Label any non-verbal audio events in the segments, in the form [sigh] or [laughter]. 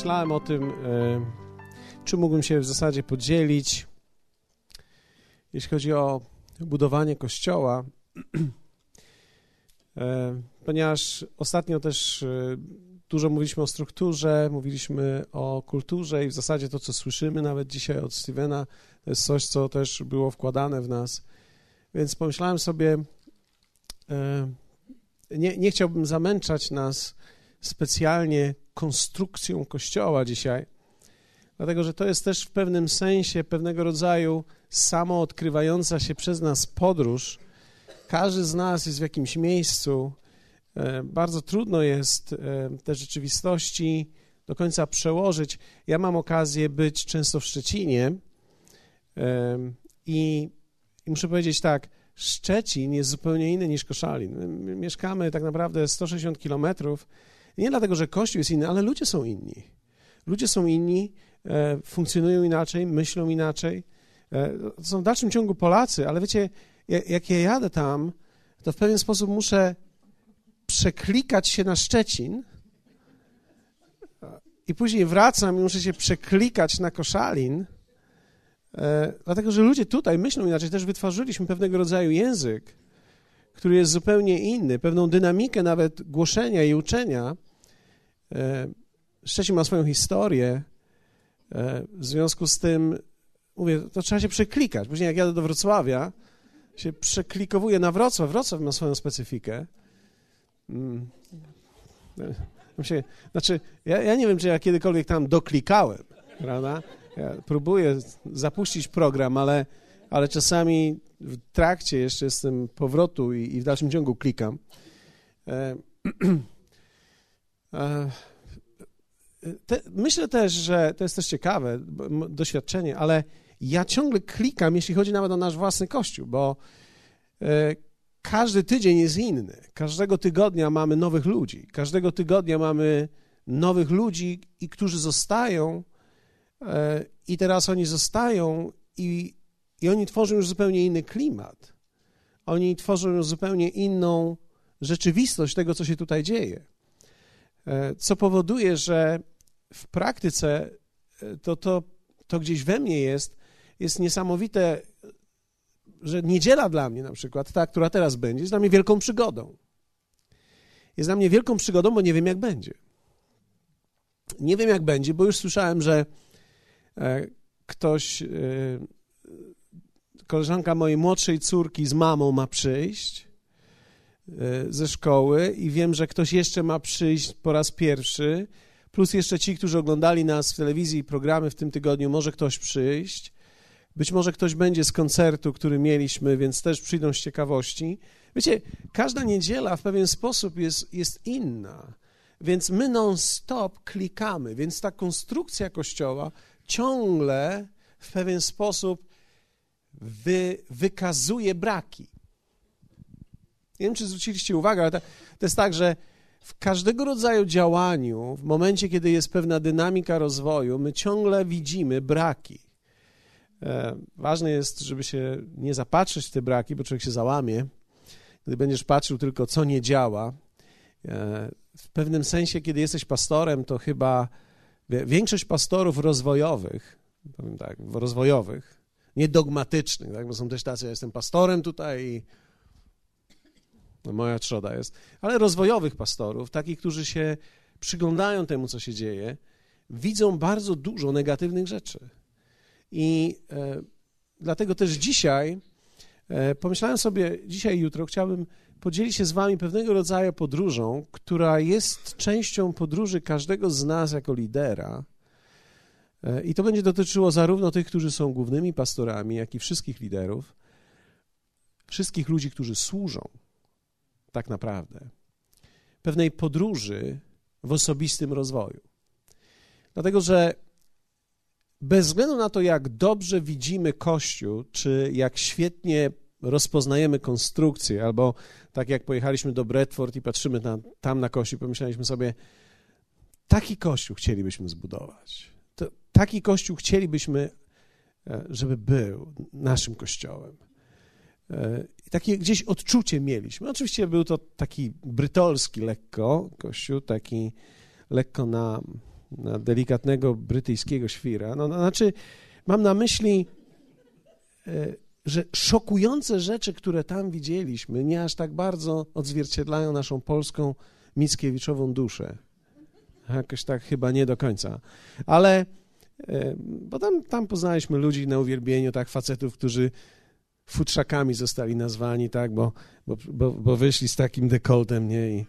myślałem o tym, e, czy mógłbym się w zasadzie podzielić, jeśli chodzi o budowanie kościoła, e, ponieważ ostatnio też e, dużo mówiliśmy o strukturze, mówiliśmy o kulturze i w zasadzie to, co słyszymy nawet dzisiaj od Stevena, to jest coś, co też było wkładane w nas. Więc pomyślałem sobie, nie, nie chciałbym zamęczać nas specjalnie konstrukcją Kościoła dzisiaj, dlatego że to jest też w pewnym sensie pewnego rodzaju samoodkrywająca się przez nas podróż. Każdy z nas jest w jakimś miejscu. E, bardzo trudno jest e, te rzeczywistości do końca przełożyć. Ja mam okazję być często w Szczecinie e, i, i muszę powiedzieć tak, Szczecin jest zupełnie inny niż Koszalin. My mieszkamy tak naprawdę 160 kilometrów nie dlatego, że Kościół jest inny, ale ludzie są inni. Ludzie są inni, e, funkcjonują inaczej, myślą inaczej. E, to są w dalszym ciągu Polacy, ale wiecie, jak ja jadę tam, to w pewien sposób muszę przeklikać się na Szczecin i później wracam i muszę się przeklikać na Koszalin, e, dlatego że ludzie tutaj myślą inaczej. Też wytworzyliśmy pewnego rodzaju język, który jest zupełnie inny, pewną dynamikę nawet głoszenia i uczenia. E, Szczecin ma swoją historię, e, w związku z tym, mówię, to trzeba się przeklikać. Później jak jadę do Wrocławia, się przeklikowuję na Wrocław. Wrocław ma swoją specyfikę. Mm. Znaczy, ja, ja nie wiem, czy ja kiedykolwiek tam doklikałem, prawda? Ja próbuję zapuścić program, ale, ale czasami w trakcie jeszcze jestem powrotu i, i w dalszym ciągu klikam. E, e, [clears throat] te, myślę też, że to jest też ciekawe doświadczenie, ale ja ciągle klikam, jeśli chodzi nawet o nasz własny kościół, bo e, każdy tydzień jest inny. Każdego tygodnia mamy nowych ludzi. Każdego tygodnia mamy nowych ludzi, i którzy zostają, e, i teraz oni zostają, i i oni tworzą już zupełnie inny klimat. Oni tworzą już zupełnie inną rzeczywistość tego, co się tutaj dzieje. E, co powoduje, że w praktyce e, to, to, to gdzieś we mnie jest, jest niesamowite, że niedziela dla mnie na przykład, ta, która teraz będzie, jest dla mnie wielką przygodą. Jest dla mnie wielką przygodą, bo nie wiem, jak będzie. Nie wiem, jak będzie, bo już słyszałem, że e, ktoś koleżanka mojej młodszej córki z mamą ma przyjść ze szkoły i wiem, że ktoś jeszcze ma przyjść po raz pierwszy, plus jeszcze ci, którzy oglądali nas w telewizji i programy w tym tygodniu, może ktoś przyjść. Być może ktoś będzie z koncertu, który mieliśmy, więc też przyjdą z ciekawości. Wiecie, każda niedziela w pewien sposób jest, jest inna, więc my non-stop klikamy, więc ta konstrukcja kościoła ciągle w pewien sposób wy, wykazuje braki. Nie wiem, czy zwróciliście uwagę, ale to, to jest tak, że w każdego rodzaju działaniu, w momencie, kiedy jest pewna dynamika rozwoju, my ciągle widzimy braki. E, ważne jest, żeby się nie zapatrzeć w te braki, bo człowiek się załamie. Gdy będziesz patrzył tylko, co nie działa, e, w pewnym sensie, kiedy jesteś pastorem, to chyba większość pastorów rozwojowych, powiem tak, rozwojowych, niedogmatycznych, tak? bo są też tacy, ja jestem pastorem tutaj i no moja trzoda jest, ale rozwojowych pastorów, takich, którzy się przyglądają temu, co się dzieje, widzą bardzo dużo negatywnych rzeczy. I e, dlatego też dzisiaj e, pomyślałem sobie, dzisiaj i jutro chciałbym podzielić się z wami pewnego rodzaju podróżą, która jest częścią podróży każdego z nas jako lidera, E, I to będzie dotyczyło zarówno tych, którzy są głównymi pastorami, jak i wszystkich liderów, wszystkich ludzi, którzy służą tak naprawdę pewnej podróży w osobistym rozwoju. Dlatego, że bez względu na to, jak dobrze widzimy Kościół, czy jak świetnie rozpoznajemy konstrukcję, albo tak jak pojechaliśmy do Bradford i patrzymy na, tam na Kościół, pomyśleliśmy sobie, taki Kościół chcielibyśmy zbudować taki kościół chcielibyśmy, e, żeby był naszym kościołem. E, takie gdzieś odczucie mieliśmy. Oczywiście był to taki brytolski lekko kościół, taki lekko na, na delikatnego brytyjskiego świra. No, no, znaczy, mam na myśli, e, że szokujące rzeczy, które tam widzieliśmy, nie aż tak bardzo odzwierciedlają naszą polską Mickiewiczową duszę. Jakoś tak chyba nie do końca. Ale e, bo tam, tam poznaliśmy ludzi na uwielbieniu, tak, facetów, którzy futrzakami zostali nazwani, tak, bo, bo, bo, bo wyszli z takim dekoltem, nie, i,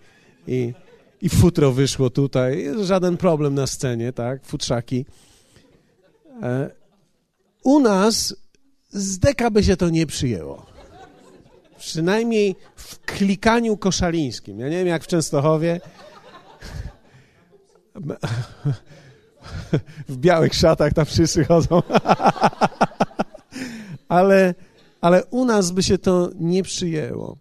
i, i futro wyszło tutaj, żaden problem na scenie, tak, futrzaki. E, u nas z deka by się to nie przyjęło. Przynajmniej w klikaniu koszalińskim. Ja nie wiem, jak w Częstochowie. [laughs] W białych szatach tam wszyscy chodzą. [laughs] Ale, ale u nas by się to nie przyjęło.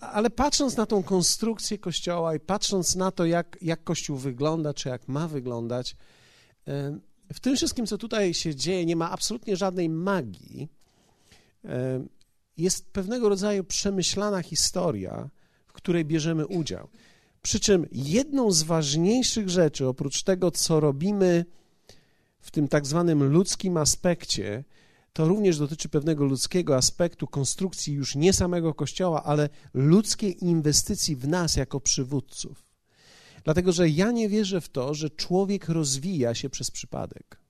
Ale patrząc na tą konstrukcję kościoła i patrząc na to, jak, jak kościół wygląda, czy jak ma wyglądać, w tym wszystkim, co tutaj się dzieje, nie ma absolutnie żadnej magii. Jest pewnego rodzaju przemyślana historia, w której bierzemy udział. Przy czym jedną z ważniejszych rzeczy, oprócz tego, co robimy w tym tak zwanym ludzkim aspekcie, to również dotyczy pewnego ludzkiego aspektu konstrukcji już nie samego Kościoła, ale ludzkiej inwestycji w nas jako przywódców. Dlatego, że ja nie wierzę w to, że człowiek rozwija się przez przypadek.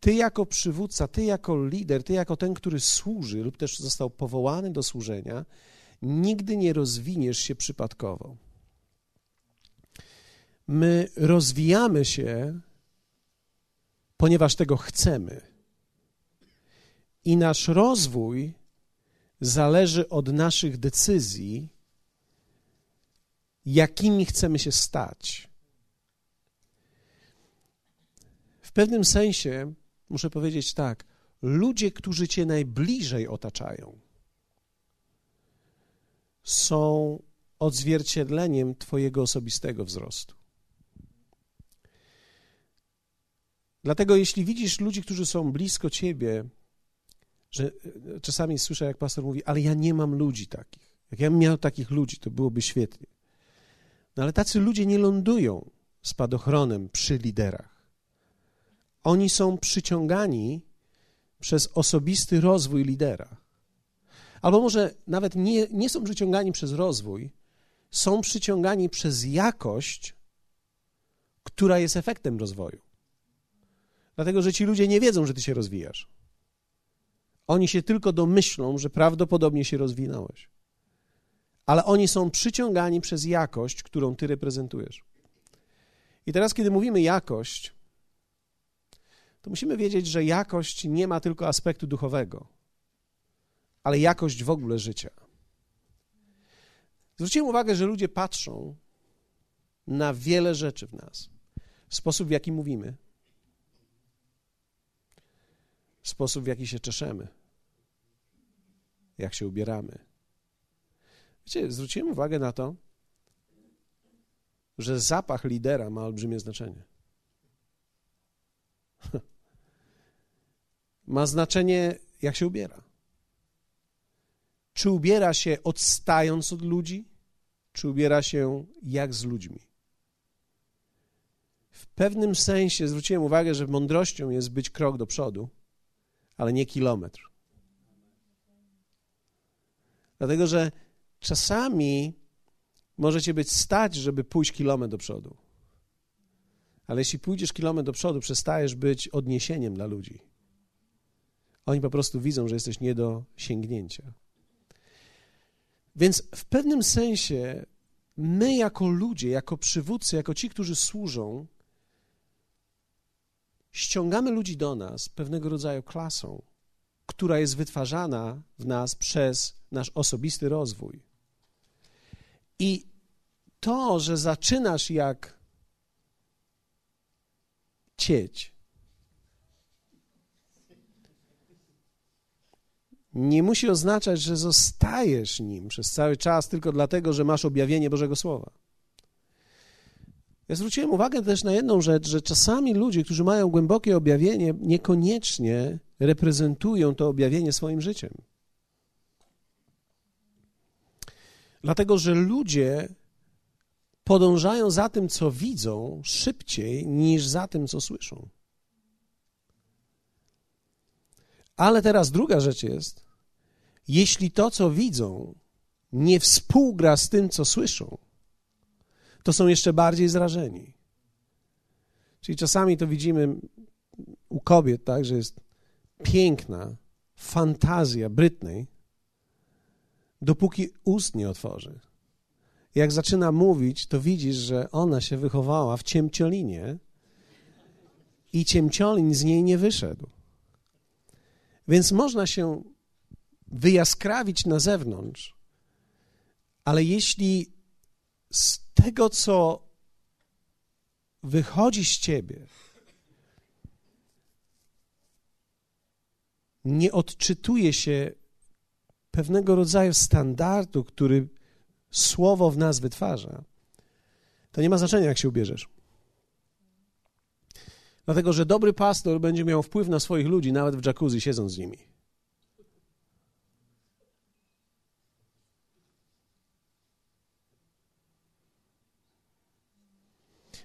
Ty jako przywódca, ty jako lider, ty jako ten, który służy lub też został powołany do służenia, nigdy nie rozwiniesz się przypadkowo. My rozwijamy się, ponieważ tego chcemy. I nasz rozwój zależy od naszych decyzji, jakimi chcemy się stać. W pewnym sensie muszę powiedzieć tak: ludzie, którzy cię najbliżej otaczają, są odzwierciedleniem Twojego osobistego wzrostu. Dlatego, jeśli widzisz ludzi, którzy są blisko Ciebie, że e, czasami słyszę, jak pastor mówi, ale ja nie mam ludzi takich. Jak ja bym miał takich ludzi, to byłoby świetnie. No ale tacy ludzie nie lądują spadochronem przy liderach. Oni są przyciągani przez osobisty rozwój lidera. Albo może nawet nie, nie są przyciągani przez rozwój, są przyciągani przez jakość, która jest efektem rozwoju. Dlatego, że ci ludzie nie wiedzą, że ty się rozwijasz. Oni się tylko domyślą, że prawdopodobnie się rozwinąłeś. Ale oni są przyciągani przez jakość, którą ty reprezentujesz. I teraz, kiedy mówimy jakość, to musimy wiedzieć, że jakość nie ma tylko aspektu duchowego, ale jakość w ogóle życia. Zwróciłem uwagę, że ludzie patrzą na wiele rzeczy w nas. Sposób, w jaki mówimy, sposób, w jaki się czeszemy, jak się ubieramy. Wiecie, zwróciłem uwagę na to, że zapach lidera ma olbrzymie znaczenie. [laughs] Ma znaczenie, jak się ubiera. Czy ubiera się odstając od ludzi, czy ubiera się jak z ludźmi. W pewnym sensie zwróciłem uwagę, że mądrością jest być krok do przodu, ale nie kilometr. Dlatego, że czasami możecie być stać, żeby pójść kilometr do przodu. Ale jeśli pójdziesz kilometr do przodu, przestajesz być odniesieniem dla ludzi. Oni po prostu widzą, że jesteś nie do sięgnięcia. Więc w pewnym sensie my, jako ludzie, jako przywódcy, jako ci, którzy służą, ściągamy ludzi do nas pewnego rodzaju klasą, która jest wytwarzana w nas przez nasz osobisty rozwój. I to, że zaczynasz jak cieć, nie musi oznaczać, że zostajesz nim przez cały czas tylko dlatego, że masz objawienie Bożego Słowa. Ja zwróciłem uwagę też na jedną rzecz, że czasami ludzie, którzy mają głębokie objawienie, niekoniecznie reprezentują to objawienie swoim życiem. Dlatego, że ludzie podążają za tym, co widzą, szybciej niż za tym, co słyszą. Ale teraz druga rzecz jest, jeśli to, co widzą, nie współgra z tym, co słyszą, to są jeszcze bardziej zrażeni. Czyli czasami to widzimy u kobiet, tak, że jest piękna fantazja Brytnej, dopóki ust nie otworzy. Jak zaczyna mówić, to widzisz, że ona się wychowała w ciemciolinie i ciemciolin z niej nie wyszedł. Więc można się wyjaskrawić na zewnątrz, ale jeśli z tego, co wychodzi z ciebie, nie odczytuje się pewnego rodzaju standardu, który słowo w nas wytwarza, to nie ma znaczenia, jak się ubierzesz. Dlatego, że dobry pastor będzie miał wpływ na swoich ludzi, nawet w jacuzzi, siedząc z nimi.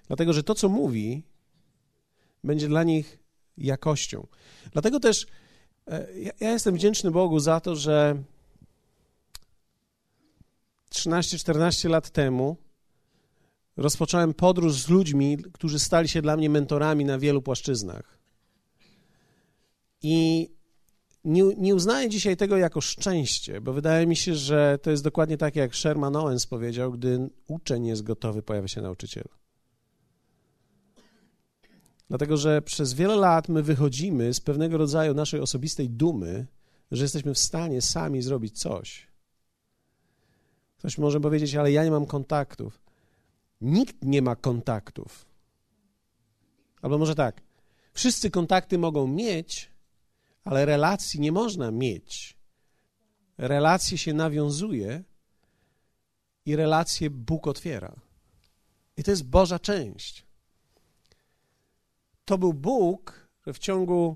Dlatego, że to, co mówi, będzie dla nich jakością. Dlatego też e, ja, ja jestem wdzięczny Bogu za to, że 13-14 lat temu rozpocząłem podróż z ludźmi, którzy stali się dla mnie mentorami na wielu płaszczyznach. I nie, nie uznaję dzisiaj tego jako szczęście, bo wydaje mi się, że to jest dokładnie tak, jak Sherman Owens powiedział, gdy uczeń jest gotowy, pojawia się nauczyciel. Dlatego, że przez wiele lat my wychodzimy z pewnego rodzaju naszej osobistej dumy, że jesteśmy w stanie sami zrobić coś. Ktoś może powiedzieć, ale ja nie mam kontaktów. Nikt nie ma kontaktów. Albo może tak, wszyscy kontakty mogą mieć, ale relacji nie można mieć. Relacje się nawiązuje i relacje Bóg otwiera. I to jest Boża część. To był Bóg, że w ciągu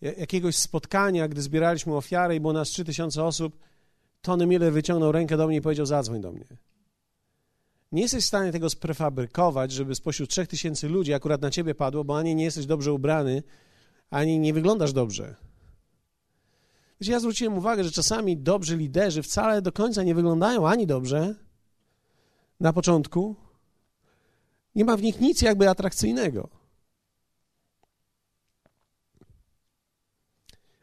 jakiegoś spotkania, gdy zbieraliśmy ofiary i było nas 3000 osób, Tony Miller wyciągnął rękę do mnie i powiedział: Zadzwoń do mnie. Nie jesteś w stanie tego sprefabrykować, żeby spośród trzech tysięcy ludzi akurat na ciebie padło, bo ani nie jesteś dobrze ubrany, ani nie wyglądasz dobrze. Wiecie, ja zwróciłem uwagę, że czasami dobrzy liderzy wcale do końca nie wyglądają ani dobrze na początku. Nie ma w nich nic jakby atrakcyjnego.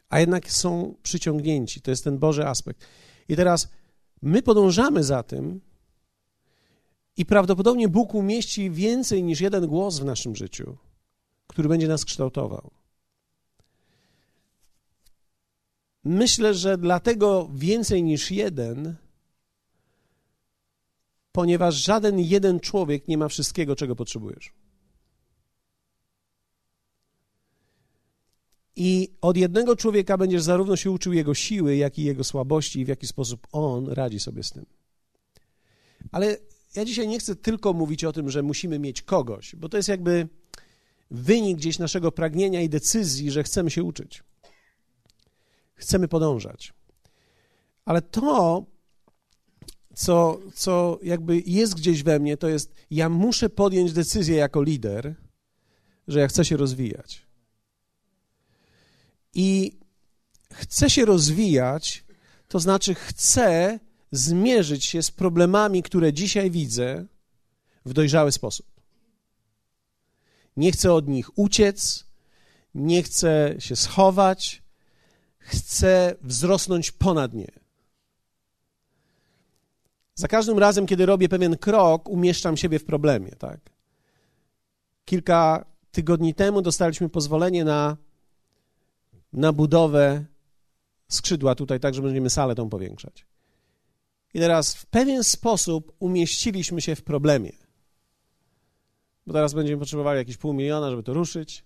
A jednak są przyciągnięci. To jest ten Boży aspekt. I teraz my podążamy za tym i prawdopodobnie Bóg umieści więcej niż jeden głos w naszym życiu, który będzie nas kształtował. Myślę, że dlatego więcej niż jeden, ponieważ żaden jeden człowiek nie ma wszystkiego, czego potrzebujesz. I od jednego człowieka będziesz zarówno się uczył jego siły, jak i jego słabości i w jaki sposób on radzi sobie z tym. Ale ja dzisiaj nie chcę tylko mówić o tym, że musimy mieć kogoś, bo to jest jakby wynik gdzieś naszego pragnienia i decyzji, że chcemy się uczyć. Chcemy podążać. Ale to, co, co jakby jest gdzieś we mnie, to jest, ja muszę podjąć decyzję jako lider, że ja chcę się rozwijać i chcę się rozwijać, to znaczy chcę zmierzyć się z problemami, które dzisiaj widzę w dojrzały sposób. Nie chcę od nich uciec, nie chcę się schować, chcę wzrosnąć ponad nie. Za każdym razem, kiedy robię pewien krok, umieszczam siebie w problemie. Tak? Kilka tygodni temu dostaliśmy pozwolenie na na budowę skrzydła tutaj, tak, że będziemy salę tą powiększać. I teraz w pewien sposób umieściliśmy się w problemie. Bo teraz będziemy potrzebowali jakieś pół miliona, żeby to ruszyć,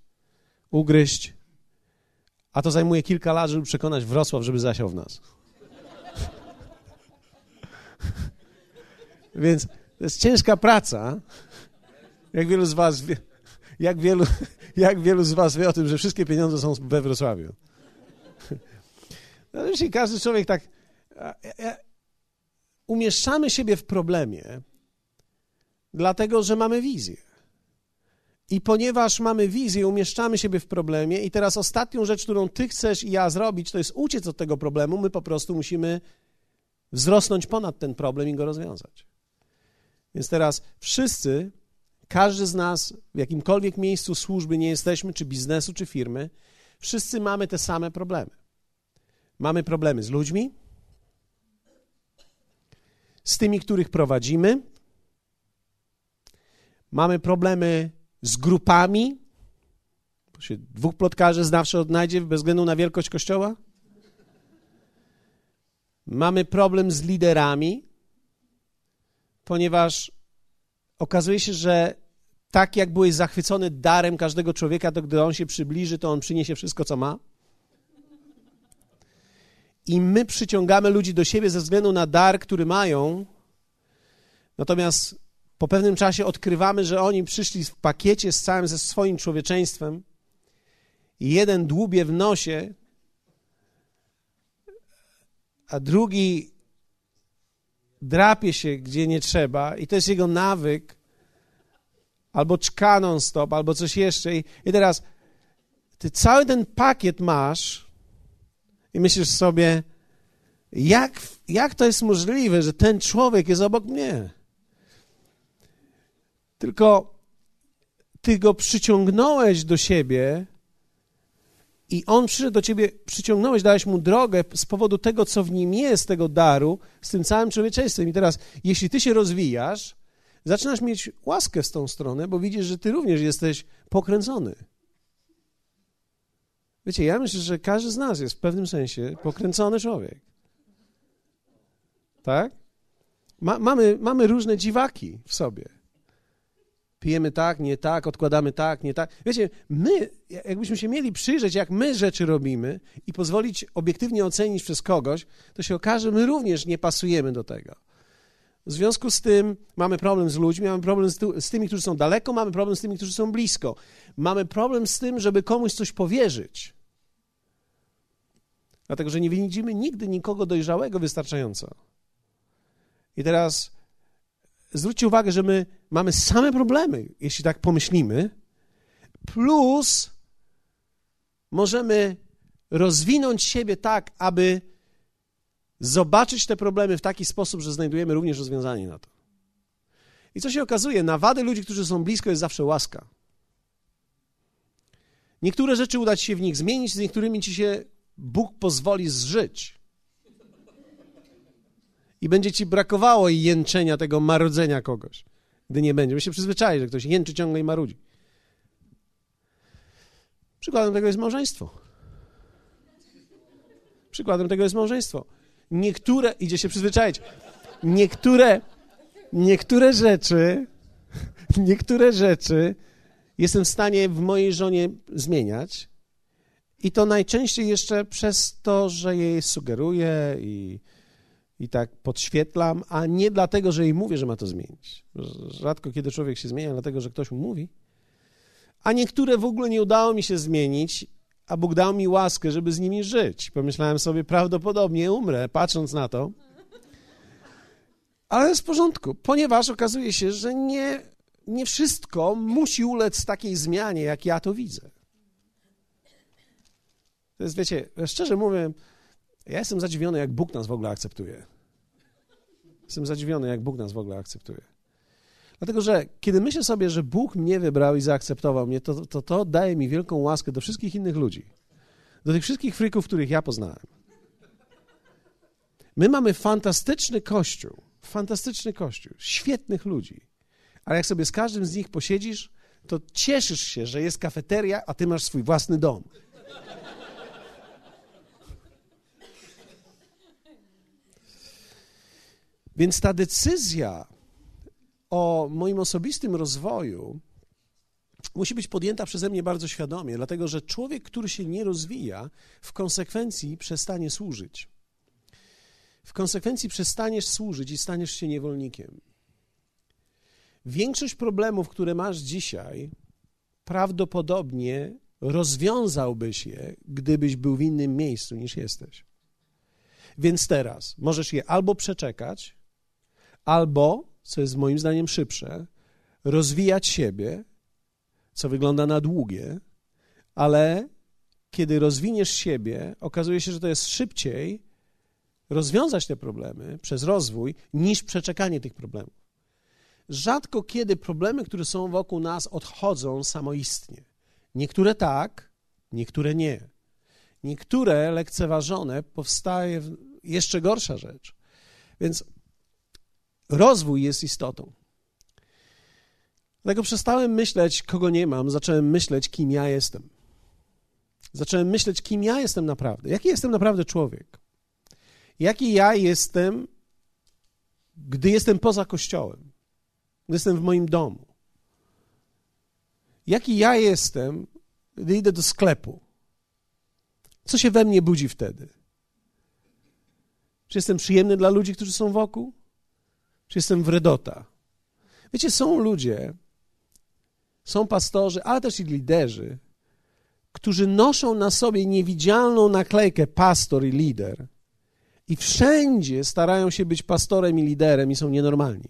ugryźć, a to zajmuje kilka lat, żeby przekonać Wrocław, żeby zasiał w nas. [laughs] Więc to jest ciężka praca. Jak wielu z was wie, jak wielu, jak wielu z was wie o tym, że wszystkie pieniądze są we Wrocławiu? No, jeśli każdy człowiek tak... Umieszczamy siebie w problemie, Dlatego, że mamy wizję. I ponieważ mamy wizję, umieszczamy siebie w problemie, i teraz ostatnią rzecz, którą ty chcesz i ja zrobić, to jest uciec od tego problemu. My po prostu musimy wzrosnąć ponad ten problem i go rozwiązać. Więc teraz wszyscy, każdy z nas, w jakimkolwiek miejscu służby nie jesteśmy, czy biznesu, czy firmy, wszyscy mamy te same problemy. Mamy problemy z ludźmi, z tymi, których prowadzimy, mamy problemy z grupami. Dwóch plotkarzy zawsze odnajdzie bez względu na wielkość kościoła. Mamy problem z liderami, ponieważ okazuje się, że tak jak byłeś zachwycony darem każdego człowieka, to gdy on się przybliży, to on przyniesie wszystko, co ma. I my przyciągamy ludzi do siebie ze względu na dar, który mają. Natomiast po pewnym czasie odkrywamy, że oni przyszli w pakiecie z całym ze swoim człowieczeństwem. I jeden dłubie w nosie, a drugi drapie się gdzie nie trzeba, i to jest jego nawyk, albo czka non-stop, albo coś jeszcze. I, I teraz ty cały ten pakiet masz i myślisz sobie, jak, jak to jest możliwe, że ten człowiek jest obok mnie? Tylko ty go przyciągnąłeś do siebie i on przyszedł do ciebie, przyciągnąłeś, dałeś mu drogę z powodu tego, co w nim jest, tego daru, z tym całym człowieczeństwem. I teraz, jeśli ty się rozwijasz, zaczynasz mieć łaskę w tą stronę, bo widzisz, że ty również jesteś pokręcony. Wiecie, ja myślę, że każdy z nas jest w pewnym sensie pokręcony człowiek. Tak? Ma, mamy, mamy różne dziwaki w sobie. Pijemy tak, nie tak, odkładamy tak, nie tak. Wiecie, my, jakbyśmy się mieli przyjrzeć, jak my rzeczy robimy i pozwolić obiektywnie ocenić przez kogoś, to się okaże, że my również nie pasujemy do tego. W związku z tym mamy problem z ludźmi, mamy problem z, z tymi, którzy są daleko, mamy problem z tymi, którzy są blisko. Mamy problem z tym, żeby komuś coś powierzyć. Dlatego, że nie widzimy nigdy nikogo dojrzałego wystarczająco. I teraz zwróćcie uwagę, że my mamy same problemy, jeśli tak pomyślimy, plus możemy rozwinąć siebie tak, aby zobaczyć te problemy w taki sposób, że znajdujemy również rozwiązanie na to. I co się okazuje? Na wady ludzi, którzy są blisko, jest zawsze łaska. Niektóre rzeczy uda ci się w nich zmienić, z niektórymi ci się Bóg pozwoli zżyć. I będzie ci brakowało jęczenia tego marudzenia kogoś, gdy nie będzie. My się przyzwyczai, że ktoś jęczy ciągle i marudzi. Przykładem tego jest małżeństwo. Przykładem tego jest małżeństwo. Niektóre, idzie się przyzwyczaić, niektóre, niektóre rzeczy, [laughs] niektóre rzeczy jestem w stanie w mojej żonie zmieniać i to najczęściej jeszcze przez to, że jej sugeruję i i tak podświetlam, a nie dlatego, że jej mówię, że ma to zmienić. Rzadko kiedy człowiek się zmienia, dlatego że ktoś mu mówi. A niektóre w ogóle nie udało mi się zmienić, a Bóg dał mi łaskę, żeby z nimi żyć. Pomyślałem sobie, prawdopodobnie umrę, patrząc na to. Ale jest w porządku, ponieważ okazuje się, że nie, nie wszystko musi ulec takiej zmianie, jak ja to widzę. To jest, wiecie, szczerze mówiąc, ja jestem zadziwiony, jak Bóg nas w ogóle akceptuje. Jestem zadziwiony, jak Bóg nas w ogóle akceptuje. Dlatego, że kiedy myślę sobie, że Bóg mnie wybrał i zaakceptował mnie, to, to to daje mi wielką łaskę do wszystkich innych ludzi. Do tych wszystkich frików, których ja poznałem. My mamy fantastyczny kościół, fantastyczny kościół, świetnych ludzi. Ale jak sobie z każdym z nich posiedzisz, to cieszysz się, że jest kafeteria, a ty masz swój własny dom. Więc ta decyzja o moim osobistym rozwoju musi być podjęta przeze mnie bardzo świadomie, dlatego że człowiek, który się nie rozwija, w konsekwencji przestanie służyć. W konsekwencji przestaniesz służyć i staniesz się niewolnikiem. Większość problemów, które masz dzisiaj, prawdopodobnie rozwiązałbyś je, gdybyś był w innym miejscu niż jesteś. Więc teraz możesz je albo przeczekać, albo, co jest moim zdaniem szybsze, rozwijać siebie, co wygląda na długie, ale kiedy rozwiniesz siebie, okazuje się, że to jest szybciej rozwiązać te problemy przez rozwój, niż przeczekanie tych problemów. Rzadko kiedy problemy, które są wokół nas, odchodzą samoistnie. Niektóre tak, niektóre nie. Niektóre lekceważone powstaje jeszcze gorsza rzecz. Więc rozwój jest istotą. Dlatego przestałem myśleć, kogo nie mam, zacząłem myśleć, kim ja jestem. Zacząłem myśleć, kim ja jestem naprawdę. Jaki jestem naprawdę człowiek? Jaki ja jestem, gdy jestem poza kościołem? Gdy jestem w moim domu? Jaki ja jestem, gdy idę do sklepu? Co się we mnie budzi wtedy? Czy jestem przyjemny dla ludzi, którzy są wokół? Czy jestem wredota? Wiecie, są ludzie, są pastorzy, ale też i liderzy, którzy noszą na sobie niewidzialną naklejkę pastor i lider i wszędzie starają się być pastorem i liderem i są nienormalni.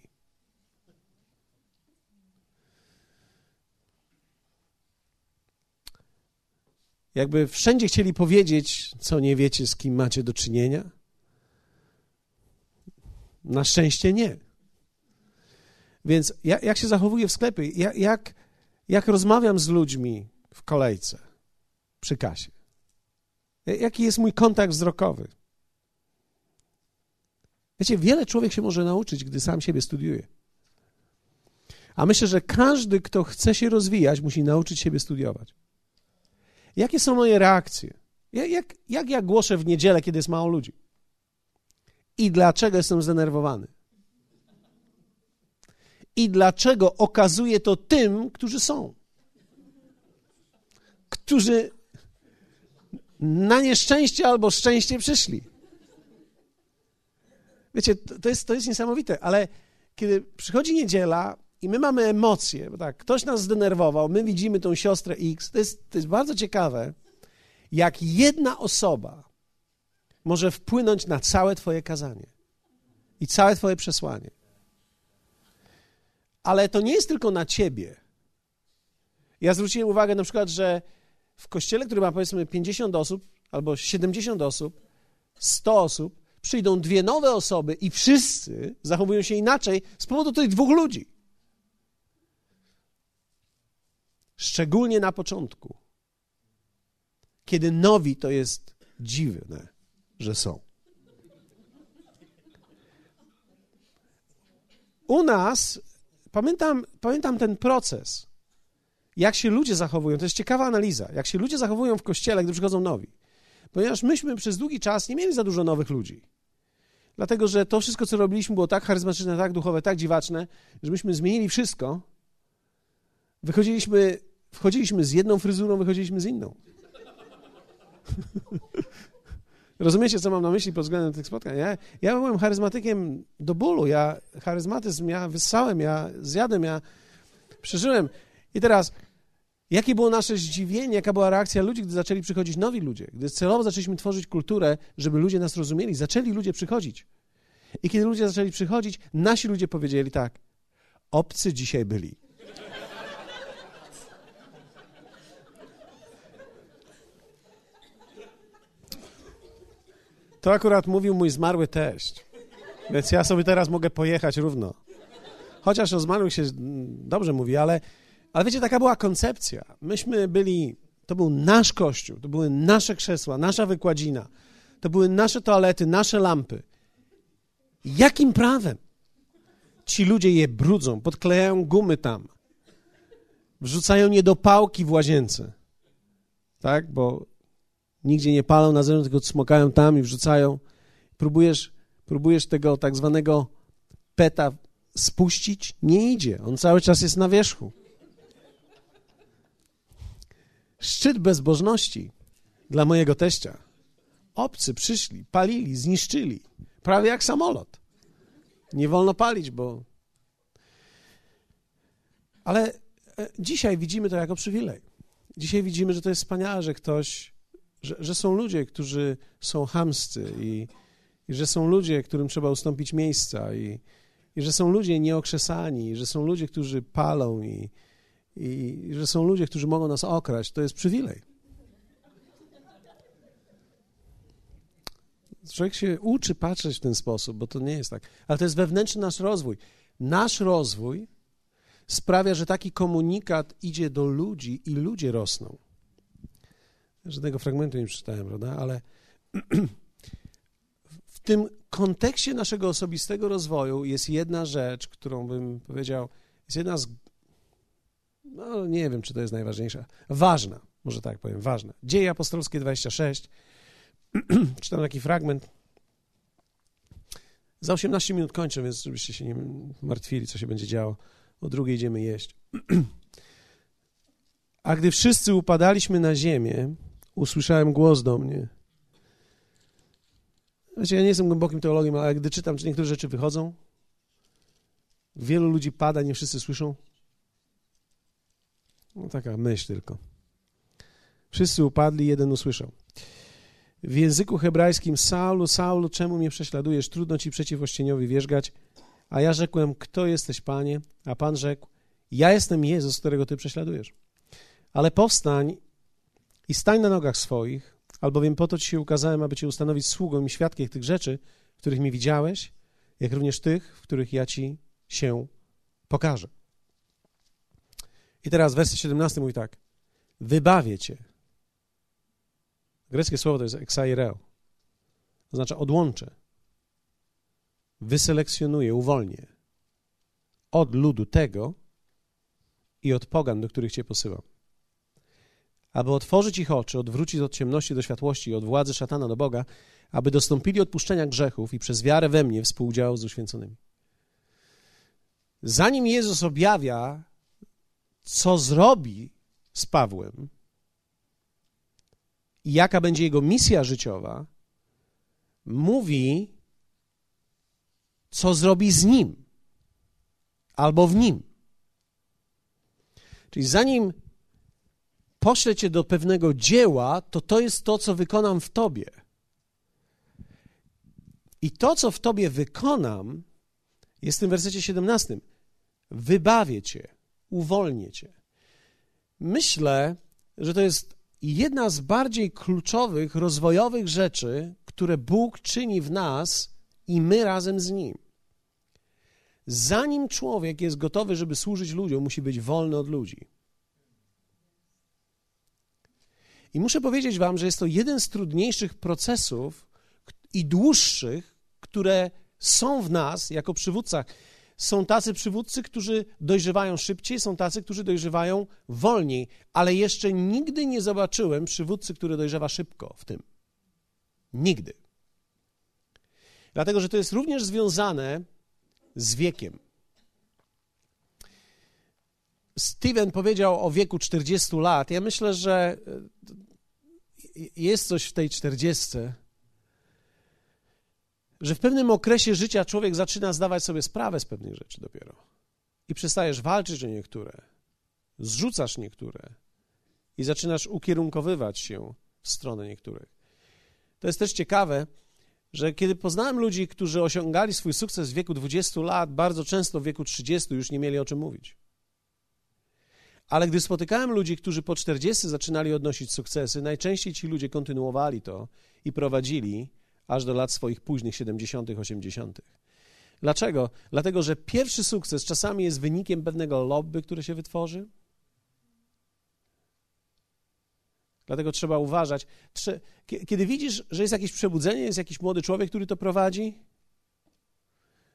Jakby wszędzie chcieli powiedzieć, co nie wiecie, z kim macie do czynienia. Na szczęście nie. Więc jak, jak się zachowuję w sklepie? Jak, jak, jak rozmawiam z ludźmi w kolejce przy kasie? Jaki jest mój kontakt wzrokowy? Wiecie, wiele człowiek się może nauczyć, gdy sam siebie studiuje. A myślę, że każdy, kto chce się rozwijać, musi nauczyć siebie studiować. Jakie są moje reakcje? Jak, jak, jak ja głoszę w niedzielę, kiedy jest mało ludzi? I dlaczego jestem zdenerwowany? I dlaczego okazuję to tym, którzy są? Którzy na nieszczęście albo szczęście przyszli. Wiecie, to jest, to jest niesamowite, ale kiedy przychodzi niedziela i my mamy emocje, bo tak, ktoś nas zdenerwował, my widzimy tą siostrę X, to jest, to jest bardzo ciekawe, jak jedna osoba może wpłynąć na całe Twoje kazanie i całe Twoje przesłanie. Ale to nie jest tylko na Ciebie. Ja zwróciłem uwagę na przykład, że w kościele, który ma powiedzmy 50 osób albo 70 osób, 100 osób, przyjdą dwie nowe osoby i wszyscy zachowują się inaczej z powodu tych dwóch ludzi. Szczególnie na początku, kiedy nowi to jest dziwne, że są. U nas, pamiętam, pamiętam ten proces, jak się ludzie zachowują. To jest ciekawa analiza. Jak się ludzie zachowują w kościele, gdy przychodzą nowi. Ponieważ myśmy przez długi czas nie mieli za dużo nowych ludzi. Dlatego, że to wszystko, co robiliśmy, było tak charyzmatyczne, tak duchowe, tak dziwaczne, że myśmy zmienili wszystko. Wychodziliśmy, wchodziliśmy z jedną fryzurą, wychodziliśmy z inną. [laughs] Rozumiecie, co mam na myśli pod względem tych spotkań? Ja, ja byłem charyzmatykiem do bólu. Ja charyzmatyzm, ja wyssałem, ja zjadłem, ja przeżyłem. I teraz, jakie było nasze zdziwienie, jaka była reakcja ludzi, gdy zaczęli przychodzić nowi ludzie? Gdy celowo zaczęliśmy tworzyć kulturę, żeby ludzie nas rozumieli, zaczęli ludzie przychodzić. I kiedy ludzie zaczęli przychodzić, nasi ludzie powiedzieli tak, obcy dzisiaj byli. To akurat mówił mój zmarły teść. Więc ja sobie teraz mogę pojechać równo. Chociaż o zmarłych się dobrze mówi, ale, ale wiecie, taka była koncepcja. Myśmy byli, to był nasz kościół, to były nasze krzesła, nasza wykładzina, to były nasze toalety, nasze lampy. Jakim prawem ci ludzie je brudzą, podklejają gumy tam, wrzucają niedopałki w łazience, tak, bo nigdzie nie palą na zewnątrz, tylko smokają tam i wrzucają. Próbujesz, próbujesz tego tak zwanego peta spuścić, nie idzie. On cały czas jest na wierzchu. Szczyt bezbożności dla mojego teścia. Obcy przyszli, palili, zniszczyli. Prawie jak samolot. Nie wolno palić, bo. Ale e, dzisiaj widzimy to jako przywilej. Dzisiaj widzimy, że to jest wspaniałe, że ktoś że, że są ludzie, którzy są hamscy i, i, że są ludzie, którym trzeba ustąpić miejsca i, i że są ludzie nieokrzesani, i że są ludzie, którzy palą i, i, że są ludzie, którzy mogą nas okraść, to jest przywilej. Człowiek się uczy patrzeć w ten sposób, bo to nie jest tak. Ale to jest wewnętrzny nasz rozwój. Nasz rozwój sprawia, że taki komunikat idzie do ludzi i ludzie rosną. Żadnego fragmentu nie przeczytałem, prawda? Ale [clears throat] w tym kontekście naszego osobistego rozwoju jest jedna rzecz, którą bym powiedział, jest jedna z. No, nie wiem, czy to jest najważniejsza. Ważna, może tak powiem, ważna. Dzieje apostolskie 26. [clears throat] Czytam taki fragment. Za 18 minut kończę, więc żebyście się nie martwili, co się będzie działo. O drugiej idziemy jeść. [clears throat] A gdy wszyscy upadaliśmy na ziemię, usłyszałem głos do mnie. Znaczy, ja nie jestem głębokim teologiem, ale gdy czytam, czy niektóre rzeczy wychodzą, wielu ludzi pada, nie wszyscy słyszą. No taka myśl tylko. Wszyscy upadli, jeden usłyszał. W języku hebrajskim Saulu, Saulu, czemu mnie prześladujesz? Trudno ci przeciw ościeniowi wierzgać. A ja rzekłem, kto jesteś, Panie? A Pan rzekł, ja jestem Jezus, którego Ty prześladujesz. Ale powstań i stań na nogach swoich, albowiem po to Ci się ukazałem, aby Cię ustanowić sługą i świadkiem tych rzeczy, których mi widziałeś, jak również tych, w których ja Ci się pokażę. I teraz werset 17 mówi tak. Wybawię Cię. Greckie słowo to jest exaireo. To znaczy odłączę wyselekcjonuję, uwolnię od ludu tego i od pogan, do których Cię posyłam. Aby otworzyć ich oczy, odwrócić od ciemności do światłości i od władzy szatana do Boga, aby dostąpili odpuszczenia grzechów i przez wiarę we mnie współdziałał z uświęconymi. Zanim Jezus objawia, co zrobi z Pawłem i jaka będzie jego misja życiowa, mówi co zrobi z nim albo w nim. Czyli zanim poślę cię do pewnego dzieła, to to jest to, co wykonam w tobie. I to, co w tobie wykonam, jest w tym wersecie 17. Wybawię cię, uwolnię cię. Myślę, że to jest jedna z bardziej kluczowych, rozwojowych rzeczy, które Bóg czyni w nas i my razem z Nim. Zanim człowiek jest gotowy, żeby służyć ludziom, musi być wolny od ludzi. I muszę powiedzieć Wam, że jest to jeden z trudniejszych procesów i dłuższych, które są w nas jako przywódcach. Są tacy przywódcy, którzy dojrzewają szybciej, są tacy, którzy dojrzewają wolniej, ale jeszcze nigdy nie zobaczyłem przywódcy, który dojrzewa szybko w tym. Nigdy. Dlatego, że to jest również związane z wiekiem. Steven powiedział o wieku 40 lat. Ja myślę, że e, jest coś w tej 40, że w pewnym okresie życia człowiek zaczyna zdawać sobie sprawę z pewnych rzeczy dopiero. I przestajesz walczyć o niektóre, zrzucasz niektóre i zaczynasz ukierunkowywać się w stronę niektórych. To jest też ciekawe, że kiedy poznałem ludzi, którzy osiągali swój sukces w wieku 20 lat, bardzo często w wieku 30 już nie mieli o czym mówić. Ale gdy spotykałem ludzi, którzy po 40 zaczynali odnosić sukcesy, najczęściej ci ludzie kontynuowali to i prowadzili aż do lat swoich późnych 70., 80. Dlaczego? Dlatego, że pierwszy sukces czasami jest wynikiem pewnego lobby, które się wytworzy, Dlatego trzeba uważać. Kiedy widzisz, że jest jakieś przebudzenie, jest jakiś młody człowiek, który to prowadzi,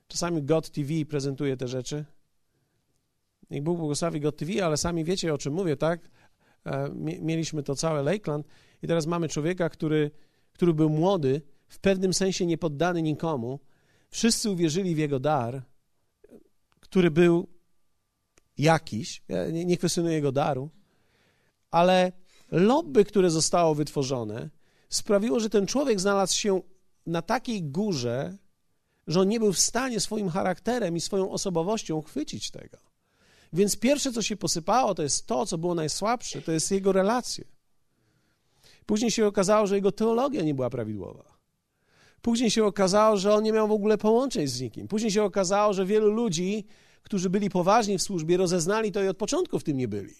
czasami God TV prezentuje te rzeczy. Niech Bóg błogosławi God TV, ale sami wiecie, o czym mówię, tak? E, mieliśmy to całe Lakeland i teraz mamy człowieka, który, który był młody, w pewnym sensie niepoddany nikomu. Wszyscy uwierzyli w jego dar, który był jakiś. Ja nie, nie kwestionuję jego daru, ale lobby, które zostało wytworzone, sprawiło, że ten człowiek znalazł się na takiej górze, że on nie był w stanie swoim charakterem i swoją osobowością chwycić tego. Więc pierwsze, co się posypało, to jest to, co było najsłabsze, to jest jego relacje. Później się okazało, że jego teologia nie była prawidłowa. Później się okazało, że on nie miał w ogóle połączeń z nikim. Później się okazało, że wielu ludzi, którzy byli poważni w służbie, rozeznali to i od początku w tym nie byli.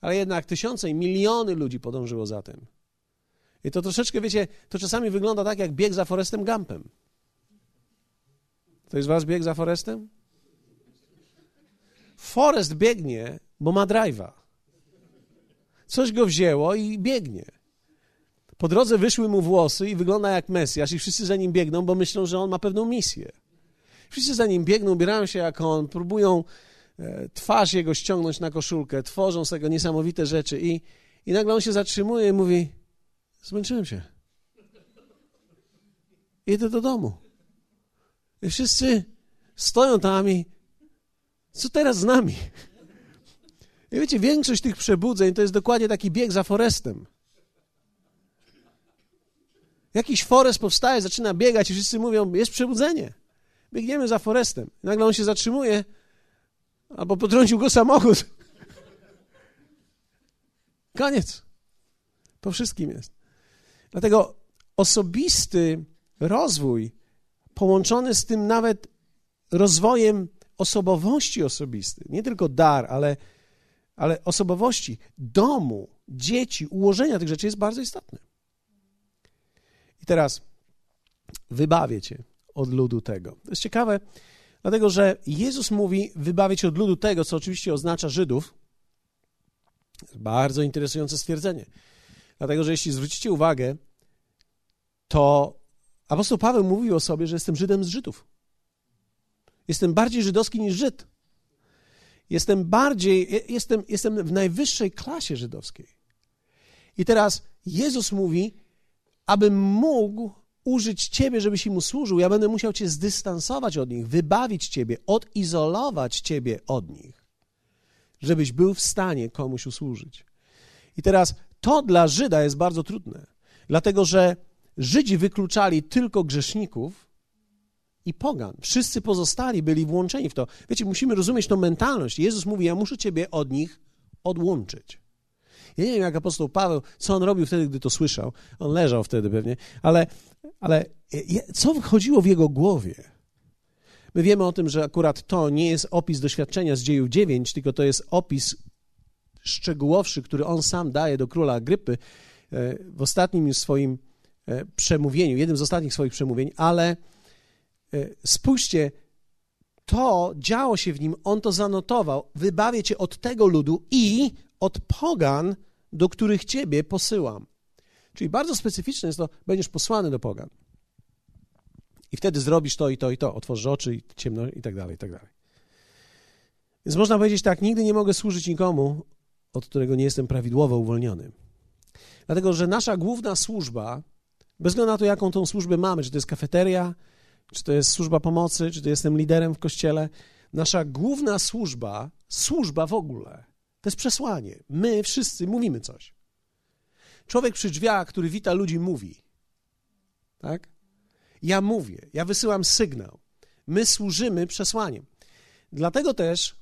Ale jednak tysiące i miliony ludzi podążyło za tym. I to troszeczkę, wiecie, to czasami wygląda tak, jak bieg za Forestem Gumpem. To jest was bieg za Forestem? Forest biegnie, bo ma drive'a. Coś go wzięło i biegnie. Po drodze wyszły mu włosy i wygląda jak Mesjasz i wszyscy za nim biegną, bo myślą, że on ma pewną misję. Wszyscy za nim biegną, ubierają się jak on, próbują e, twarz jego ściągnąć na koszulkę, tworzą z tego niesamowite rzeczy i, i nagle on się zatrzymuje i mówi zmęczyłem się. Idę do domu. I wszyscy stoją tam i co teraz z nami? I wiecie, większość tych przebudzeń to jest dokładnie taki bieg za forestem. Jakiś forest powstaje, zaczyna biegać i wszyscy mówią, jest przebudzenie. Biegniemy za forestem. I nagle on się zatrzymuje, albo potrącił go samochód. [laughs] Koniec. Po wszystkim jest. Dlatego osobisty rozwój, połączony z tym nawet rozwojem osobowości osobistej, nie tylko dar, ale, ale osobowości, domu, dzieci, ułożenia tych rzeczy jest bardzo istotny. I teraz wybawię cię od ludu tego. To jest ciekawe, dlatego że Jezus mówi wybawię cię od ludu tego, co oczywiście oznacza Żydów. Bardzo interesujące stwierdzenie. Dlatego, że jeśli zwrócicie uwagę, to apostoł Paweł mówił o sobie, że jestem Żydem z Żydów. Jestem bardziej żydowski niż Żyd. Jestem bardziej, jestem, jestem w najwyższej klasie żydowskiej. I teraz Jezus mówi, abym mógł użyć Ciebie, żebyś mu służył, ja będę musiał Cię zdystansować od nich, wybawić Ciebie, odizolować Ciebie od nich, żebyś był w stanie komuś usłużyć. I teraz to dla Żyda jest bardzo trudne, dlatego że Żydzi wykluczali tylko grzeszników i pogan. Wszyscy pozostali byli włączeni w to. Wiecie, musimy rozumieć tą mentalność. Jezus mówi, ja muszę ciebie od nich odłączyć. Ja nie wiem, jak apostoł Paweł, co on robił wtedy, gdy to słyszał. On leżał wtedy pewnie, ale, ale co chodziło w jego głowie? My wiemy o tym, że akurat to nie jest opis doświadczenia z dziejów 9, tylko to jest opis szczegółowszy, który on sam daje do króla Agrypy e, w ostatnim swoim e, przemówieniu, jednym z ostatnich swoich przemówień, ale spójrzcie, to działo się w nim, on to zanotował. Wybawię cię od tego ludu i od pogan, do których ciebie posyłam. Czyli bardzo specyficzne jest to, będziesz posłany do pogan. I wtedy zrobisz to i to i to, otworzysz oczy i ciemno i tak dalej, i tak dalej. Więc można powiedzieć tak, nigdy nie mogę służyć nikomu, od którego nie jestem prawidłowo uwolniony. Dlatego, że nasza główna służba, bez względu na to, jaką tą służbę mamy, czy to jest kafeteria, czy to jest służba pomocy, czy to jestem liderem w kościele, nasza główna służba, służba w ogóle, to jest przesłanie. My wszyscy mówimy coś. Człowiek przy drzwiach, który wita ludzi, mówi. Tak? Ja mówię, ja wysyłam sygnał. My służymy przesłaniem. Dlatego też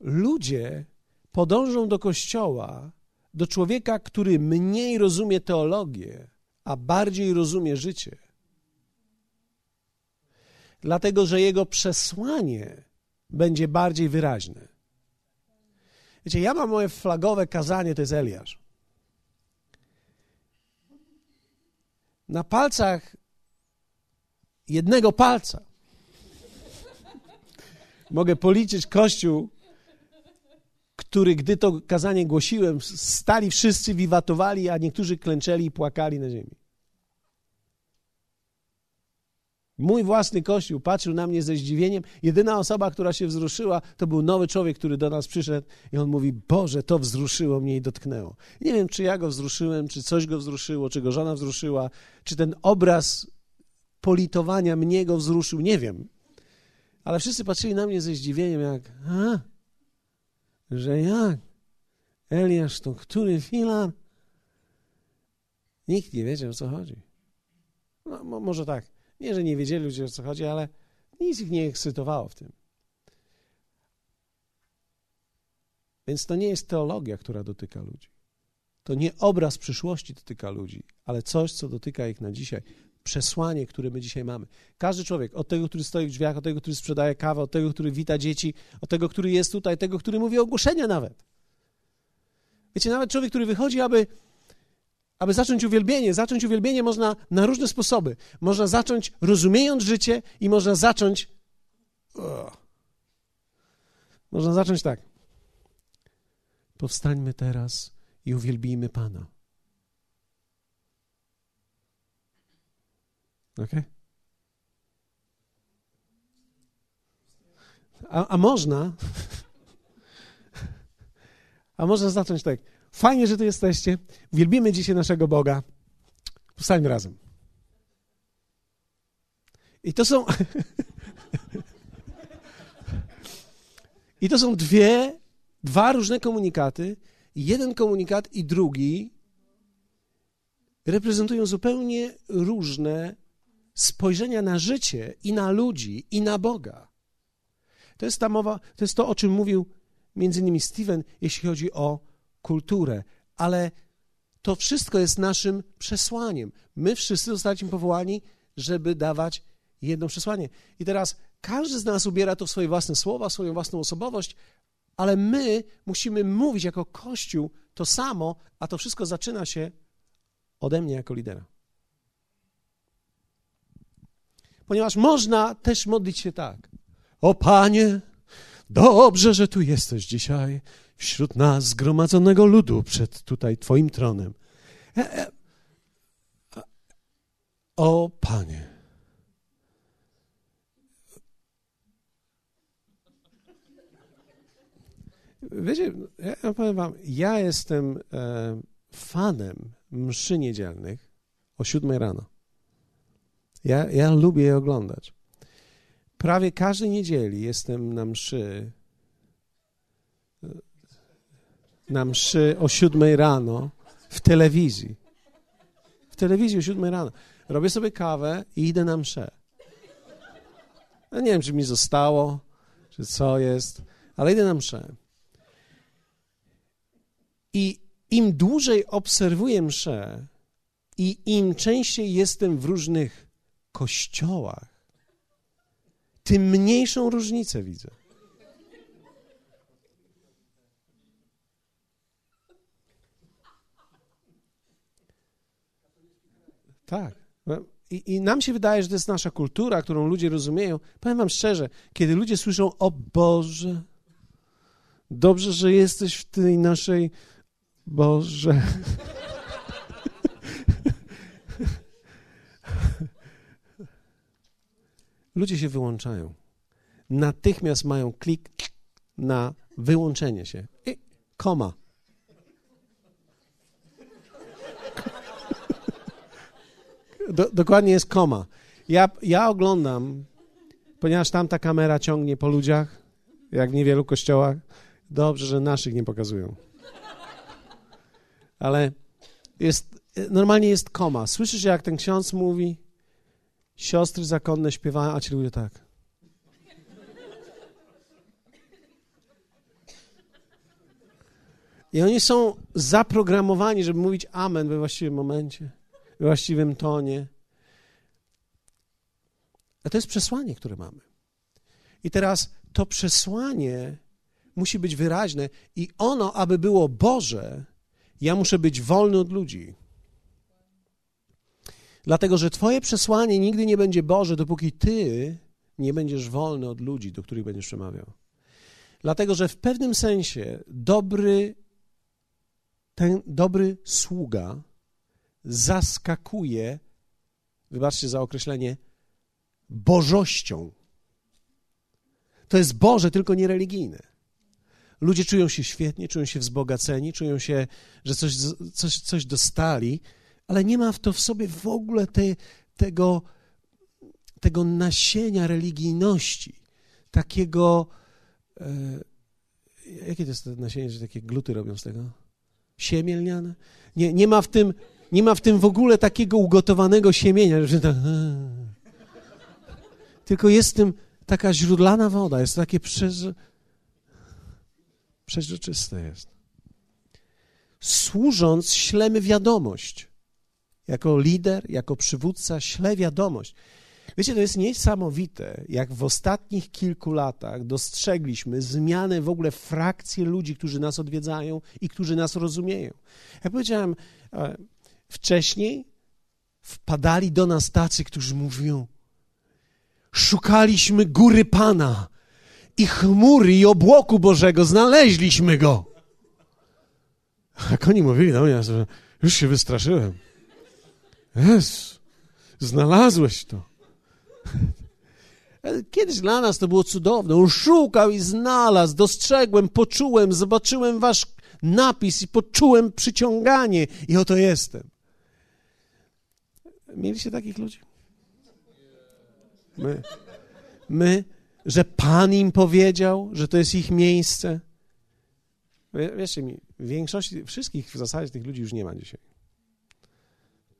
ludzie podążą do kościoła, do człowieka, który mniej rozumie teologię, a bardziej rozumie życie. Dlatego, że jego przesłanie będzie bardziej wyraźne. Wiecie, ja mam moje flagowe kazanie, to jest Eliasz. Na palcach jednego palca mogę policzyć kościół, który, gdy to kazanie głosiłem, stali wszyscy, wiwatowali, a niektórzy klęczeli i płakali na ziemi. Mój własny kościół patrzył na mnie ze zdziwieniem. Jedyna osoba, która się wzruszyła, to był nowy człowiek, który do nas przyszedł i on mówi: Boże, to wzruszyło mnie i dotknęło. Nie wiem, czy ja go wzruszyłem, czy coś go wzruszyło, czy go żona wzruszyła, czy ten obraz politowania mnie go wzruszył, nie wiem. Ale wszyscy patrzyli na mnie ze zdziwieniem, jak, a, że jak? Eliasz to który filar? Nikt nie wiedział, o co chodzi. No, może tak. Nie, że nie wiedzieli ludzie, o co chodzi, ale nic ich nie ekscytowało w tym. Więc to nie jest teologia, która dotyka ludzi. To nie obraz przyszłości dotyka ludzi, ale coś, co dotyka ich na dzisiaj. Przesłanie, które my dzisiaj mamy. Każdy człowiek, od tego, który stoi w drzwiach, od tego, który sprzedaje kawę, od tego, który wita dzieci, od tego, który jest tutaj, tego, który mówi ogłoszenia nawet. Wiecie, nawet człowiek, który wychodzi, aby, aby zacząć uwielbienie, zacząć uwielbienie można na różne sposoby. Można zacząć rozumiejąc życie i można zacząć. Można zacząć tak. Powstańmy teraz i uwielbijmy Pana. Ok? A, a można. [laughs] A można zacząć tak. Fajnie, że tu jesteście. Uwielbimy dzisiaj naszego Boga. Powstańmy razem. I to są. [laughs] I to są dwie, dwa różne komunikaty. Jeden komunikat i drugi reprezentują zupełnie różne spojrzenia na życie i na ludzi i na Boga. To jest ta mowa, to jest to, o czym mówił między innymi Steven, jeśli chodzi o kulturę, ale to wszystko jest naszym przesłaniem. My wszyscy zostaliśmy powołani, żeby dawać jedno przesłanie. I teraz każdy z nas ubiera to w swoje własne słowa, swoją własną osobowość, ale my musimy mówić jako Kościół to samo, a to wszystko zaczyna się ode mnie jako lidera. Ponieważ można też modlić się tak. O Panie, dobrze, że tu jesteś dzisiaj wśród nas zgromadzonego ludu przed tutaj Twoim tronem. E, e, o Panie, Wiecie, ja powiem wam, ja jestem e, fanem mszy niedzielnych o siódmej rano. Ja, ja lubię je oglądać. Prawie każdej niedzieli jestem na mszy na mszy o siódmej rano w telewizji. W telewizji o siódmej rano. Robię sobie kawę i idę na mszę. Ja nie wiem, czy mi zostało, czy co jest, ale idę na mszę. I im dłużej obserwuję mszę i im częściej jestem w różnych kościołach, tym mniejszą różnicę widzę. Tak. I, I, nam się wydaje, że to jest nasza kultura, którą ludzie rozumieją. Powiem wam szczerze, kiedy ludzie słyszą, o Boże, dobrze, że jesteś w tej naszej Boże. [laughs] Ludzie się wyłączają. Natychmiast mają klik na wyłączenie się. I koma. Do, dokładnie jest koma. Ja, ja oglądam, ponieważ tam ta kamera ciągnie po ludziach, jak w niewielu kościołach. Dobrze, że naszych nie pokazują ale jest, normalnie jest koma. Słyszysz, jak ten ksiądz mówi, siostry zakonne śpiewają, a ci ludzie tak. I oni są zaprogramowani, żeby mówić amen we właściwym momencie, właściwym tonie. A to jest przesłanie, które mamy. I teraz to przesłanie musi być wyraźne i ono, aby było Boże, ja muszę być wolny od ludzi. Dlatego, że Twoje przesłanie nigdy nie będzie Boże, dopóki Ty nie będziesz wolny od ludzi, do których będziesz przemawiał. Dlatego, że w pewnym sensie dobry, ten dobry sługa zaskakuje, wybaczcie za określenie, bożością. To jest Boże, tylko nie religijne. Ludzie czują się świetnie, czują się wzbogaceni, czują się, że coś, coś, coś dostali, ale nie ma w to w sobie w ogóle te, tego, tego nasienia religijności, takiego. E, jakie to jest to nasienie, że takie gluty robią z tego? Siemię lniane? Nie, nie, ma w tym, nie ma w tym w ogóle takiego ugotowanego siemienia, że tylko jest w tym taka źródlana woda, jest takie przez, Przeźroczyste jest. służąc ślemy wiadomość. Jako lider, jako przywódca śle wiadomość. Wiecie, to jest niesamowite, jak w ostatnich kilku latach dostrzegliśmy zmianę w ogóle frakcji ludzi, którzy nas odwiedzają i którzy nas rozumieją. Jak powiedziałem e, wcześniej, wpadali do nas tacy, którzy mówią: Szukaliśmy góry Pana i chmury i obłoku Bożego, znaleźliśmy go. Jak oni mówili do mnie, już się wystraszyłem. Jezu, znalazłeś to. Kiedyś dla nas to było cudowne. On szukał i znalazł, dostrzegłem, poczułem, zobaczyłem wasz napis i poczułem przyciąganie i oto jestem. Mieliście takich ludzi? My, my, że Pan im powiedział, że to jest ich miejsce. Wiecie mi, większości, wszystkich w zasadzie tych ludzi już nie ma dzisiaj.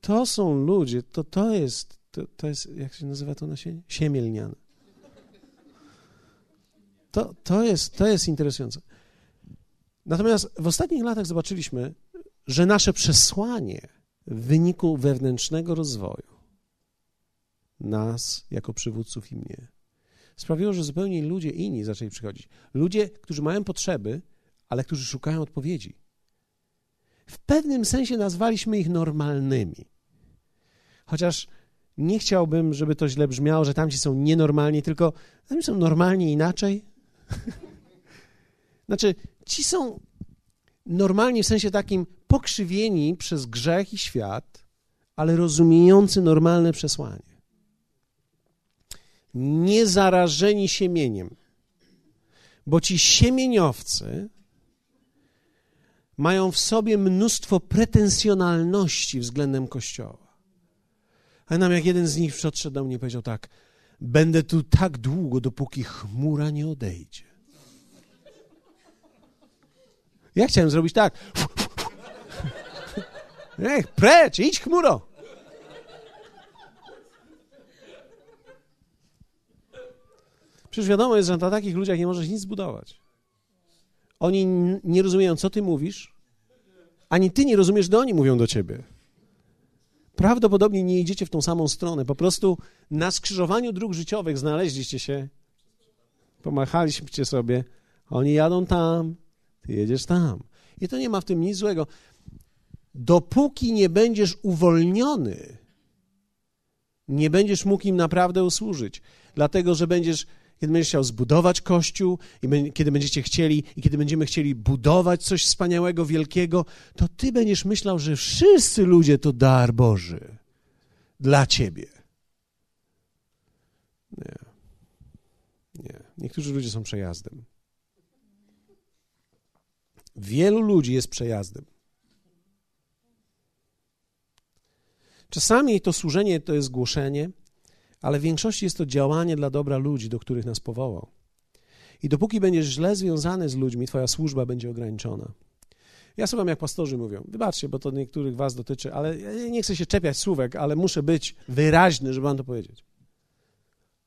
To są ludzie, to, to jest, to, to jest, jak się nazywa to nasienie? Siemielniane. To, to, jest, to jest interesujące. Natomiast w ostatnich latach zobaczyliśmy, że nasze przesłanie w wyniku wewnętrznego rozwoju nas jako przywódców i mnie sprawiło, że zupełnie ludzie inni zaczęli przychodzić. Ludzie, którzy mają potrzeby, ale którzy szukają odpowiedzi. W pewnym sensie nazwaliśmy ich normalnymi. Chociaż nie chciałbym, żeby to źle brzmiało, że tamci są nienormalni, tylko tamci są normalni inaczej. [laughs] znaczy, ci są normalni w sensie takim pokrzywieni przez grzech i świat, ale rozumiejący normalne przesłanie. Nie zarażeni siemieniem, bo ci siemieniowcy mają w sobie mnóstwo pretensjonalności względem Kościoła. Nam jak jeden z nich podszedł do mnie i powiedział tak, będę tu tak długo, dopóki chmura nie odejdzie. Ja chciałem zrobić tak. Ech, precz, idź chmuro. Przecież wiadomo jest, że na takich ludziach nie możesz nic zbudować. Oni nie rozumieją, co ty mówisz, ani ty nie rozumiesz, gdy oni mówią do ciebie. Prawdopodobnie nie idziecie w tą samą stronę. Po prostu na skrzyżowaniu dróg życiowych znaleźliście się, pomachaliście sobie, oni jadą tam, ty jedziesz tam. I to nie ma w tym nic złego. Dopóki nie będziesz uwolniony, nie będziesz mógł im naprawdę usłużyć, dlatego że będziesz kiedy będziesz chciał zbudować kościół, i kiedy będziecie chcieli, i kiedy będziemy chcieli budować coś wspaniałego, wielkiego, to ty będziesz myślał, że wszyscy ludzie to dar Boży dla ciebie. Nie. Nie. Niektórzy ludzie są przejazdem. Wielu ludzi jest przejazdem. Czasami to służenie to jest głoszenie, ale w większości jest to działanie dla dobra ludzi, do których nas powołał. I dopóki będziesz źle związany z ludźmi, twoja służba będzie ograniczona. Ja słucham, jak pastorzy mówią. Wybaczcie, bo to niektórych was dotyczy, ale nie chcę się czepiać słówek, ale muszę być wyraźny, żeby wam to powiedzieć.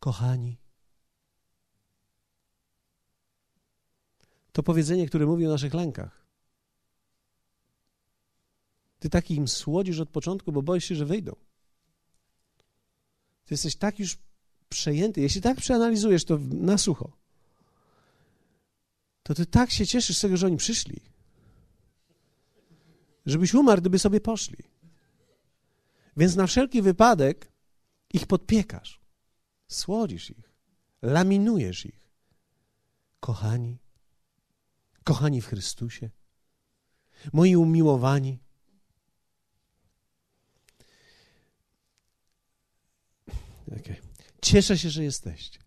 Kochani, to powiedzenie, które mówi o naszych lękach. Ty taki im słodzisz od początku, bo boisz się, że wyjdą. Ty jesteś tak już przejęty, jeśli tak przeanalizujesz to na sucho, to ty tak się cieszysz z tego, że oni przyszli. Żebyś umarł, gdyby sobie poszli. Więc na wszelki wypadek ich podpiekasz, słodzisz ich, laminujesz ich. Kochani, kochani w Chrystusie, moi umiłowani, Okay. Cieszę się, że jesteście.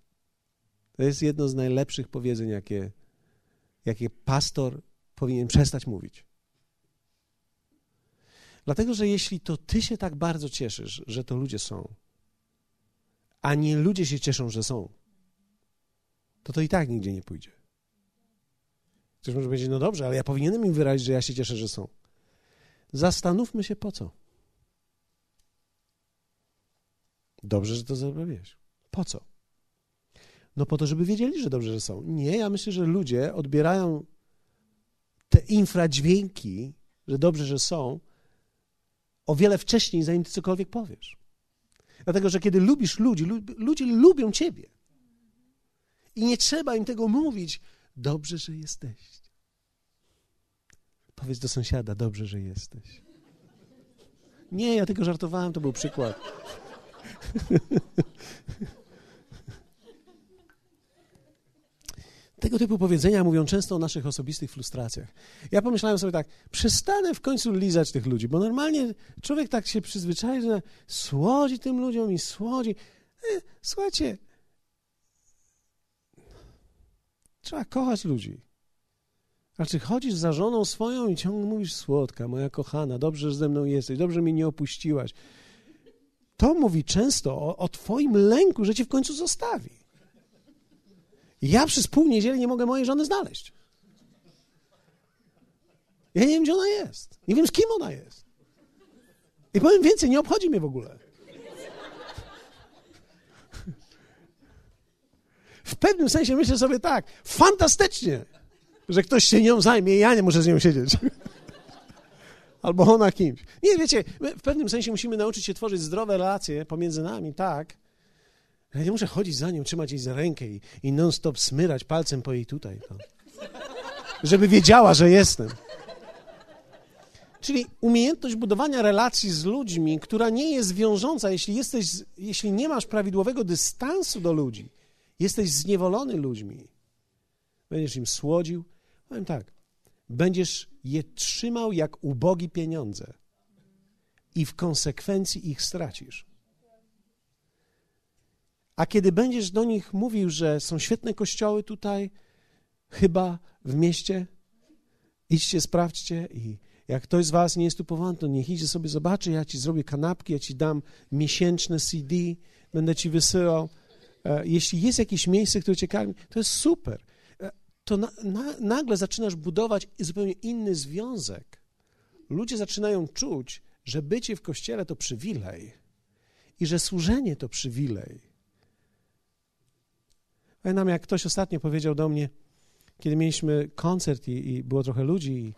To jest jedno z najlepszych powiedzeń, jakie, jakie pastor powinien przestać mówić. Dlatego, że jeśli to ty się tak bardzo cieszysz, że to ludzie są, a nie ludzie się cieszą, że są, to to i tak nigdzie nie pójdzie. Ktoś może powiedzieć, no dobrze, ale ja powinienem im wyrazić, że ja się cieszę, że są. Zastanówmy się po co. Dobrze, że to zrobiłeś. Po co? No po to, żeby wiedzieli, że dobrze, że są. Nie, ja myślę, że ludzie odbierają te infradźwięki, że dobrze, że są, o wiele wcześniej, zanim ty cokolwiek powiesz. Dlatego, że kiedy lubisz ludzi, ludzie lubią ciebie. I nie trzeba im tego mówić. Dobrze, że jesteś. Powiedz do sąsiada, dobrze, że jesteś. Nie, ja tylko żartowałem, to był przykład. Tego typu powiedzenia mówią często o naszych osobistych frustracjach. Ja pomyślałem sobie tak, przestanę w końcu lizać tych ludzi, bo normalnie człowiek tak się przyzwyczai, że słodzi tym ludziom i słodzi. E, słuchajcie, trzeba kochać ludzi. A czy chodzisz za żoną swoją i ciągle mówisz, słodka, moja kochana, dobrze, że ze mną jesteś, dobrze mnie nie opuściłaś. To mówi często o, o twoim lęku, że cię w końcu zostawi. Ja przez pół niedzieli nie mogę mojej żony znaleźć. Ja nie wiem, gdzie ona jest. Nie wiem, z kim ona jest. I powiem więcej, nie obchodzi mnie w ogóle. W pewnym sensie myślę sobie tak, fantastycznie, że ktoś się nią zajmie ja nie muszę z nią siedzieć. Albo ona kimś. Nie, wiecie, w pewnym sensie musimy nauczyć się tworzyć zdrowe relacje pomiędzy nami, tak, ja nie muszę chodzić za nią, trzymać jej za rękę i, i non-stop smyrać palcem po jej tutaj. To. Żeby wiedziała, że jestem. Czyli umiejętność budowania relacji z ludźmi, która nie jest wiążąca, jeśli, jesteś, jeśli nie masz prawidłowego dystansu do ludzi, jesteś zniewolony ludźmi, będziesz im słodził, powiem tak, będziesz je trzymał jak ubogi pieniądze i w konsekwencji ich stracisz. A kiedy będziesz do nich mówił, że są świetne kościoły tutaj, chyba w mieście, idźcie, sprawdźcie i jak ktoś z was nie jest tu powołany, to niech idzie sobie zobaczy, ja ci zrobię kanapki, ja ci dam miesięczne CD, będę ci wysyłał. E, jeśli jest jakieś miejsce, które cię karmi, to jest super. To na, na, nagle zaczynasz budować zupełnie inny związek. Ludzie zaczynają czuć, że bycie w kościele to przywilej i że służenie to przywilej. Pamiętam, jak ktoś ostatnio powiedział do mnie, kiedy mieliśmy koncert i, i było trochę ludzi i,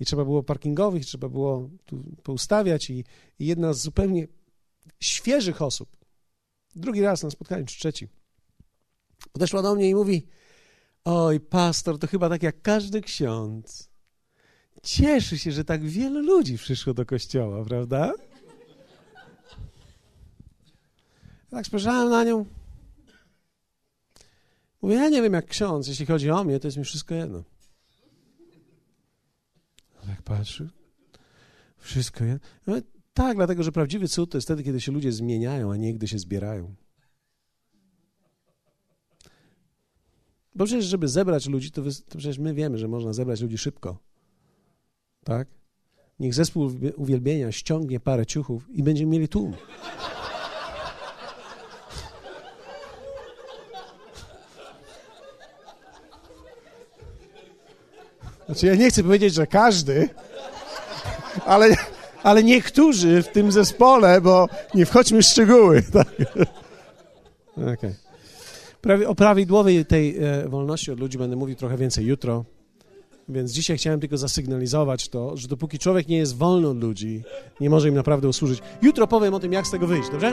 i, trzeba było parkingowych, trzeba było tu poustawiać i, i jedna z zupełnie świeżych osób, drugi raz na spotkaniu, czy trzeci, podeszła do mnie i mówi, oj, pastor, to chyba tak jak każdy ksiądz. Cieszy się, że tak wielu ludzi przyszło do kościoła, prawda? Tak spojrzałem na nią, Mówię, ja nie wiem jak ksiądz, jeśli chodzi o mnie, to jest mi wszystko jedno. Tak patrzy, wszystko jedno. Mówię, tak, dlatego, że prawdziwy cud to jest wtedy, kiedy się ludzie zmieniają, a nie gdy się zbierają. Bo przecież, żeby zebrać ludzi, to, to przecież my wiemy, że można zebrać ludzi szybko. Tak? Niech zespół uwielbienia ściągnie parę ciuchów i będziemy mieli tłum. Znaczy, ja nie chcę powiedzieć, że każdy, ale, ale niektórzy w tym zespole, bo nie wchodźmy w szczegóły. Tak? Okay. O prawidłowej tej e, wolności od ludzi będę mówił trochę więcej jutro. Więc dzisiaj chciałem tylko zasygnalizować to, że dopóki człowiek nie jest wolny od ludzi, nie może im naprawdę usłużyć. Jutro powiem o tym, jak z tego wyjść, dobrze?